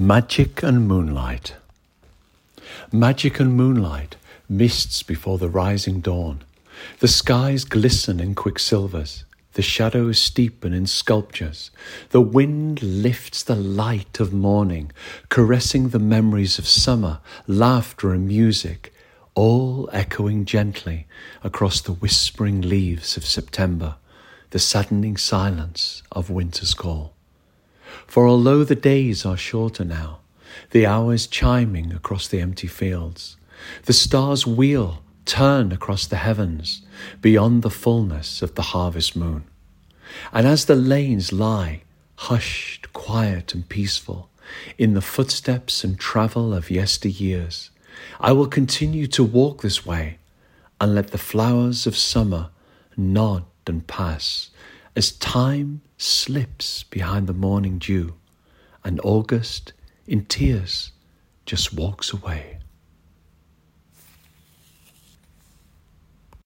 Magic and Moonlight. Magic and moonlight, mists before the rising dawn. The skies glisten in quicksilvers, the shadows steepen in sculptures. The wind lifts the light of morning, caressing the memories of summer, laughter and music, all echoing gently across the whispering leaves of September, the saddening silence of winter's call. For although the days are shorter now, the hours chiming across the empty fields, the stars wheel, turn across the heavens, beyond the fullness of the harvest moon. And as the lanes lie, hushed, quiet, and peaceful, in the footsteps and travel of yesteryears, I will continue to walk this way and let the flowers of summer nod and pass as time slips behind the morning dew, and August, in tears, just walks away.